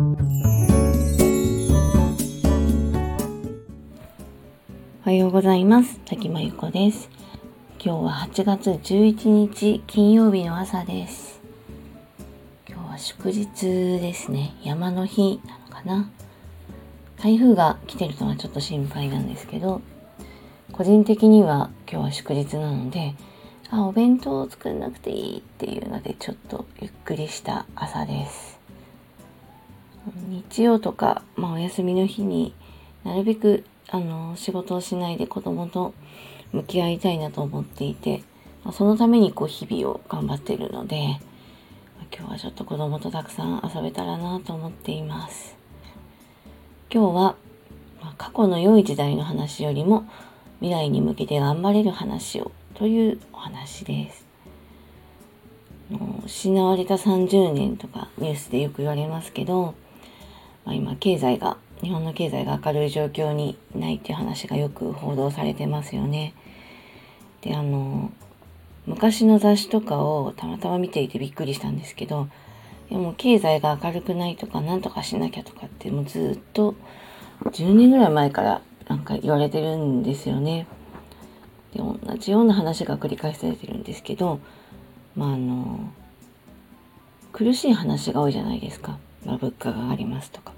おはようございます。滝真由子です。今日は8月11日金曜日の朝です。今日は祝日ですね。山の日なのかな。台風が来てるのはちょっと心配なんですけど、個人的には今日は祝日なので、あ、お弁当を作んなくていいっていうのでちょっとゆっくりした朝です。日曜とか、まあ、お休みの日になるべくあの仕事をしないで子供と向き合いたいなと思っていて、まあ、そのためにこう日々を頑張っているので、まあ、今日はちょっと子供とたくさん遊べたらなと思っています。今日は、まあ、過去の良い時代の話よりも未来に向けて頑張れる話をというお話です。失われた30年とかニュースでよく言われますけど、今経済が日本の経済が明るい状況にないっていう話がよく報道されてますよね。であの昔の雑誌とかをたまたま見ていてびっくりしたんですけどでも経済が明るくないとか何とかしなきゃとかってもうずっと10年ぐらい前からなんか言われてるんですよね。で同じような話が繰り返されてるんですけどまああの苦しい話が多いじゃないですか、まあ、物価が上がりますとか。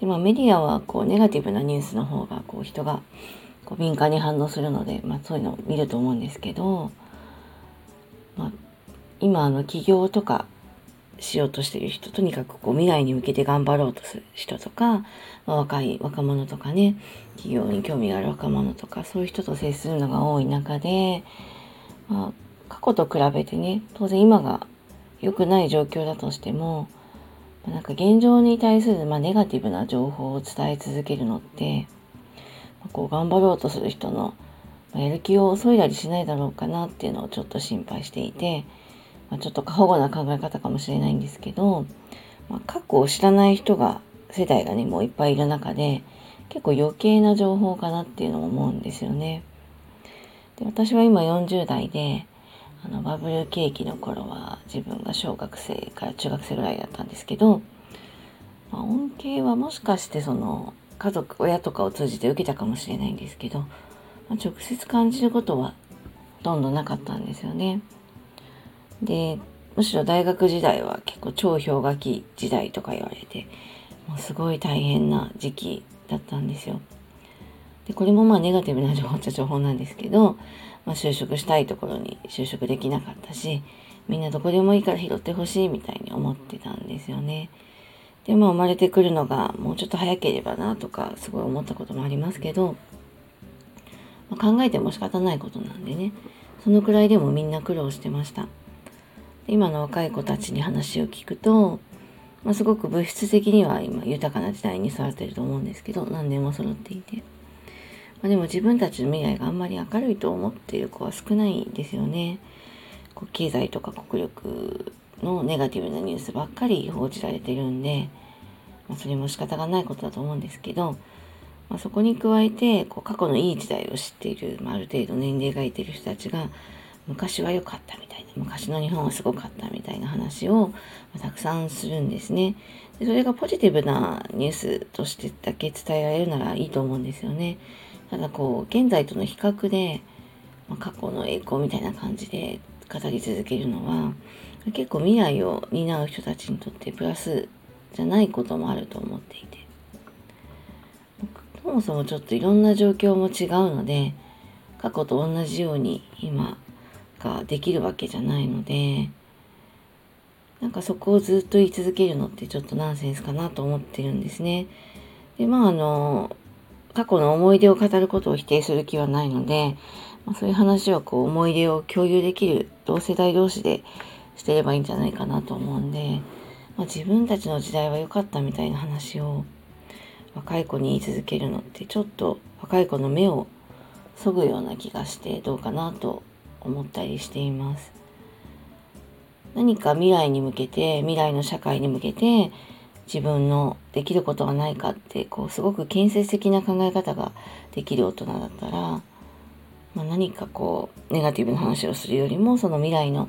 でまあ、メディアはこうネガティブなニュースの方がこう人がこう敏感に反応するので、まあ、そういうのを見ると思うんですけど、まあ、今あの起業とかしようとしている人とにかくこう未来に向けて頑張ろうとする人とか、まあ、若い若者とかね起業に興味がある若者とかそういう人と接するのが多い中で、まあ、過去と比べてね当然今が良くない状況だとしてもなんか現状に対する、まあ、ネガティブな情報を伝え続けるのって、こう頑張ろうとする人のやる気を削いだりしないだろうかなっていうのをちょっと心配していて、まあ、ちょっと過保護な考え方かもしれないんですけど、まあ、過去を知らない人が世代がねもういっぱいいる中で結構余計な情報かなっていうのも思うんですよね。で私は今40代であのバブル景気の頃は自分が小学生から中学生ぐらいだったんですけど、まあ、恩恵はもしかしてその家族親とかを通じて受けたかもしれないんですけど、まあ、直接感じることはほとんどなかったんですよね。でむしろ大学時代は結構超氷河期時代とか言われてもうすごい大変な時期だったんですよ。でこれもまあネガティブな情報っちゃ情報なんですけどまあ、就職したいところに就職できなかったしみんなどこでもいいから拾ってほしいみたいに思ってたんですよね。でまあ生まれてくるのがもうちょっと早ければなとかすごい思ったこともありますけど、まあ、考えても仕方ないことなんでねそのくらいでもみんな苦労してました。今の若い子たちに話を聞くと、まあ、すごく物質的には今豊かな時代に育てると思うんですけど何年も揃っていて。まあ、でも自分たちの未来があんまり明るいと思っている子は少ないですよね。こう経済とか国力のネガティブなニュースばっかり報じられてるんで、まあ、それも仕方がないことだと思うんですけど、まあ、そこに加えてこう過去のいい時代を知っている、まあ、ある程度年齢がいている人たちが昔は良かったみたいな昔の日本はすごかったみたいな話を、またくさんするんですねでそれがポジティブなニュースとしてだけ伝えられるならいいと思うんですよねただこう現在との比較で、まあ、過去の栄光みたいな感じで語り続けるのは結構未来を担う人たちにとってプラスじゃないこともあると思っていてそもそもちょっといろんな状況も違うので過去と同じように今ができるわけじゃないのでなんかそこをずっと言い続けるのってちょっとナンセンスかなと思ってるんですね。でまああの過去の思い出を語ることを否定する気はないので、まあ、そういう話はこう思い出を共有できる同世代同士でしてればいいんじゃないかなと思うんで、まあ、自分たちの時代は良かったみたいな話を若い子に言い続けるのってちょっと若い子の目をそぐような気がしてどうかなと思ったりしています。何か未来に向けて未来の社会に向けて自分のできることはないかってこうすごく建設的な考え方ができる大人だったら、まあ、何かこうネガティブな話をするよりもその未来の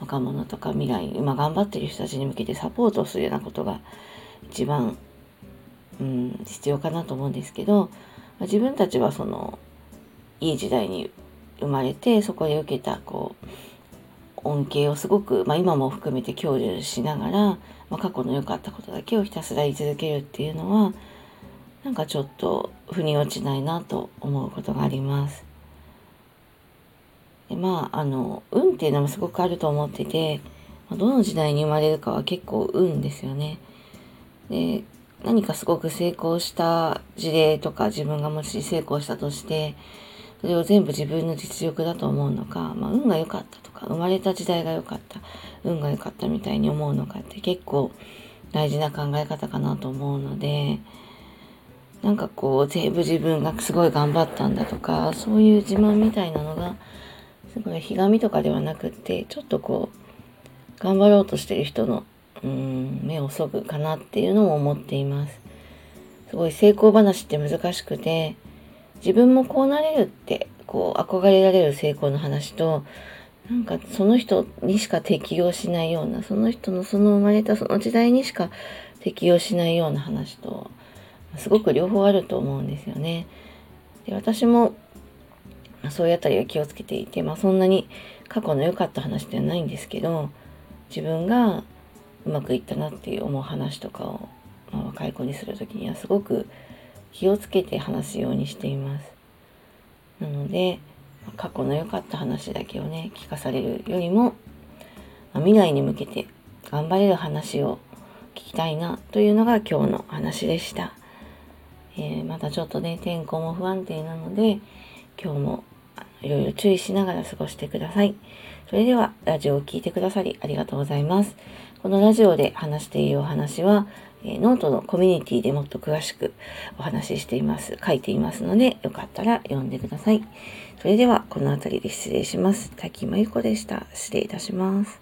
若者とか未来今頑張ってる人たちに向けてサポートをするようなことが一番、うん、必要かなと思うんですけど、ま自分たちはそのいい時代に生まれてそこで受けたこう恩恵をすごく、まあ、今も含めて享受しながら、まあ、過去の良かったことだけをひたすら言い続けるっていうのはなんかちょっと腑に落ちないなと思うことがあります。でまああの運っていうのもすごくあると思っててどの時代に生まれるかは結構運ですよね。で何かすごく成功した事例とか自分がもし成功したとしてそれを全部自分の実力だと思うのか、まあ、運が良かったとか生まれた時代が良かった運が良かったみたいに思うのかって結構大事な考え方かなと思うのでなんかこう全部自分がすごい頑張ったんだとかそういう自慢みたいなのがすごいひがみとかではなくってちょっとこう頑張ろうとしてる人のうん目をそぐかなっていうのも思っています。すごい成功話って難しくて自分もこうなれるってこう憧れられる成功の話となんかその人にしか適用しないようなその人のその生まれたその時代にしか適用しないような話とすごく両方あると思うんですよね。で私もそういうあたりは気をつけていて、まあ、そんなに過去の良かった話ではないんですけど自分がうまくいったなっていう思う話とかを、まあ、若い子にする時にはすごく気をつけて話すようにしています。なので過去の良かった話だけをね聞かされるよりも、未来に向けて頑張れる話を聞きたいなというのが今日の話でした。えー、またちょっとね天候も不安定なので今日もいろいろ注意しながら過ごしてください。それではラジオを聴いてくださりありがとうございます。このラジオで話しているお話は、え、ノートのコミュニティでもっと詳しくお話ししています。書いていますので、よかったら読んでください。それでは、この辺りで失礼します。滝真由子でした。失礼いたします。